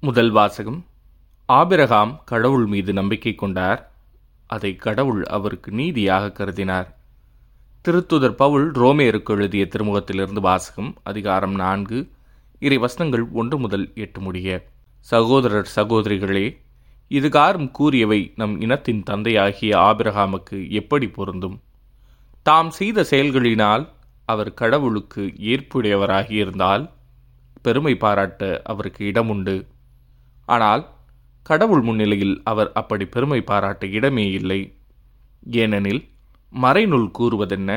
முதல் வாசகம். ஆபிரகாம் கடவுள் மீது நம்பிக்கை கொண்டார். அதை கடவுள் அவருக்கு நீதியாக கருதினார். திருத்துதர் பவுல் ரோமேருக்கு எழுதிய திருமுகத்திலிருந்து வாசகம் அதிகாரம் நான்கு இறை வசனங்கள் ஒன்று முதல் எட்டு முடிய சகோதரர் சகோதரிகளே இதுகாரும் கூறியவை நம் இனத்தின் தந்தையாகிய ஆபிரகாமுக்கு எப்படி பொருந்தும்? தாம் செய்த செயல்களினால் அவர் கடவுளுக்கு ஏற்புடையவராகியிருந்தால் பெருமை பாராட்ட அவருக்கு இடமுண்டு. ஆனால் கடவுள் முன்னிலையில் அவர் அப்படி பெருமை பாராட்ட இடமே இல்லை. ஏனெனில் மறைநூல் கூறுவதென்ன?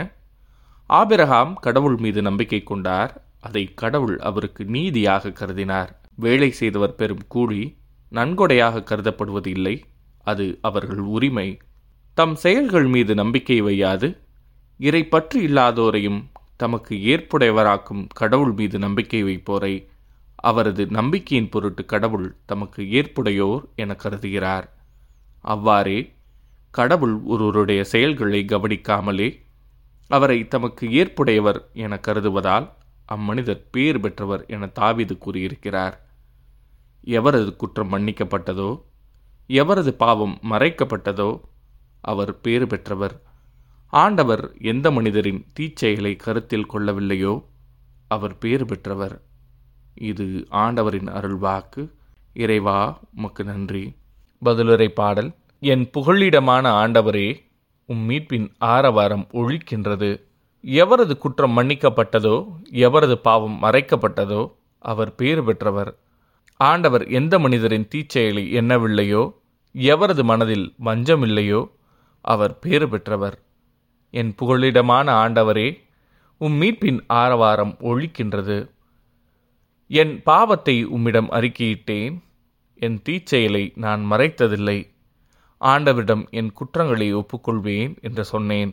ஆபிரகாம் கடவுள் மீது நம்பிக்கை கொண்டார் அதை கடவுள் அவருக்கு நீதியாக கருதினார். வேலை செய்தவர் பெறும் கூலி நன்கொடையாக கருதப்படுவது இல்லை அது அவர்கள் உரிமை. தம் செயல்கள் மீது நம்பிக்கை வையாது இறை பற்று இல்லாதோரையும் தமக்கு ஏற்புடையவராக்கும் கடவுள் மீது நம்பிக்கை வைப்போரை. அவரது நம்பிக்கையின் பொருட்டு கடவுள் தமக்கு ஏற்புடையோர் என கருதுகிறார். அவ்வாறே கடவுள் ஒருவருடைய செயல்களை கவனிக்காமலே அவரை தமக்கு ஏற்புடையவர் என கருதுவதால் அம்மனிதர் பேர் பெற்றவர் என தாவிது கூறியிருக்கிறார். எவரது குற்றம் மன்னிக்கப்பட்டதோ எவரது பாவம் மறைக்கப்பட்டதோ அவர் பேறு பெற்றவர். ஆண்டவர் எந்த மனிதரின் தீச்செயலை கருத்தில் கொள்ளவில்லையோ அவர் பேறு பெற்றவர். இது ஆண்டவரின் அருள்வாக்கு இறைவா உமக்கு நன்றி. பதிலுரை பாடல் என் புகழிடமான ஆண்டவரே உம் மீட்பின் ஆரவாரம் ஒழிக்கின்றது. எவரது குற்றம் மன்னிக்கப்பட்டதோ எவரது பாவம் மறைக்கப்பட்டதோ அவர் பேறு பெற்றவர். ஆண்டவர் எந்த மனிதரின் தீச்செயலை எண்ணவில்லையோ எவரது மனதில் வஞ்சமில்லையோ அவர் பேறு பெற்றவர். என் புகழிடமான ஆண்டவரே உம் மீட்பின் ஆரவாரம் ஒழிக்கின்றது. என் பாவத்தை உம்மிடம் அறிக்கையிட்டேன். என் தீச்செயலை நான் மறைத்ததில்லை. ஆண்டவரிடம் என் குற்றங்களை ஒப்புக்கொள்வேன் என்று சொன்னேன்.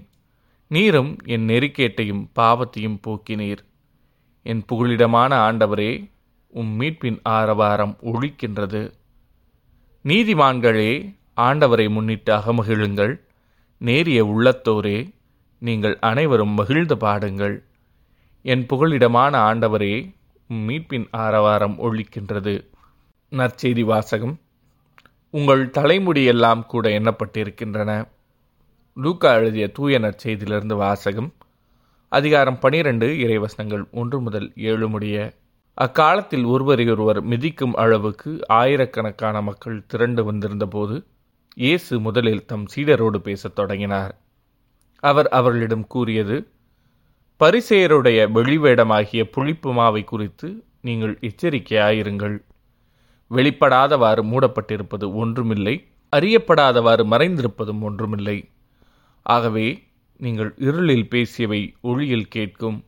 நீரும் என் நெறிக்கேட்டையும் பாவத்தையும் போக்கினீர். என் புகழிடமான ஆண்டவரே உம் மீட்பின் ஆரவாரம் ஒழிக்கின்றது. நீதிமான்களே ஆண்டவரை முன்னிட்டு அகமகிழுங்கள். நேரிய உள்ளத்தோரே நீங்கள் அனைவரும் மகிழ்ந்து பாடுங்கள். என் புகழிடமான ஆண்டவரே மீட்பின் ஆரவாரம் ஒழிக்கின்றது. நற்செய்தி வாசகம். உங்கள் தலைமுடியெல்லாம் கூட எண்ணப்பட்டிருக்கின்றன. லூக்கா எழுதிய தூய நற்செய்தியிலிருந்து வாசகம். அதிகாரம் பனிரெண்டு இறைவசனங்கள் ஒன்று முதல் ஏழு முடிய. அக்காலத்தில் ஒருவரையொருவர் மிதிக்கும் அளவுக்கு ஆயிரக்கணக்கான மக்கள் திரண்டு வந்திருந்தபோது இயேசு முதலில் தம் சீடரோடு பேசத் தொடங்கினார். அவர் அவர்களிடம் கூறியது பரிசெயருடைய வெளிவேடமாகிய புளிப்பு மாவை குறித்து நீங்கள் எச்சரிக்கையாயிருங்கள். வெளிப்படாதவாறு மூடப்பட்டிருப்பது ஒன்றுமில்லை அறியப்படாதவாறு மறைந்திருப்பதும் ஒன்றுமில்லை. ஆகவே நீங்கள் இருளில் பேசியவை ஒளியில் கேட்கும்.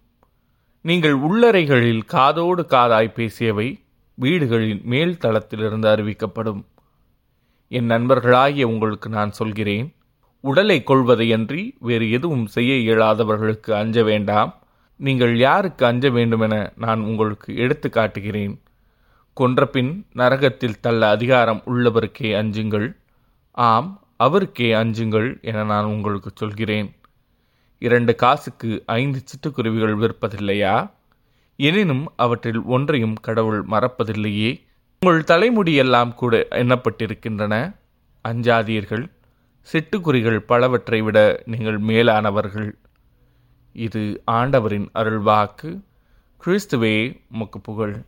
நீங்கள் உள்ளறைகளில் காதோடு காதாய் பேசியவை வீடுகளின் மேல் தளத்திலிருந்து அறிவிக்கப்படும். என் நண்பர்களாகிய உங்களுக்கு நான் சொல்கிறேன் உடலை கொள்வதையன்றி வேறு எதுவும் செய்ய இயலாதவர்களுக்கு அஞ்ச வேண்டாம். நீங்கள் யாருக்கு அஞ்ச வேண்டுமென நான் உங்களுக்கு எடுத்து காட்டுகிறேன். கொன்றபின் நரகத்தில் தள்ள அதிகாரம் உள்ளவருக்கே அஞ்சுங்கள். ஆம் அவருக்கே அஞ்சுங்கள் என நான் உங்களுக்கு சொல்கிறேன். இரண்டு காசுக்கு ஐந்து சிட்டுக்குருவிகள் விற்பதில்லையா? எனினும் அவற்றில் ஒன்றையும் கடவுள் மறப்பதில்லையே. உங்கள் தலைமுடியெல்லாம் கூட எண்ணப்பட்டிருக்கின்றன. அஞ்சாதீர்கள். சிட்டுக்குறிகள் பலவற்றை விட நீங்கள் மேலானவர்கள். இது ஆண்டவரின் அருள்வாக்கு. கிறிஸ்துவே முக்கு புகழ்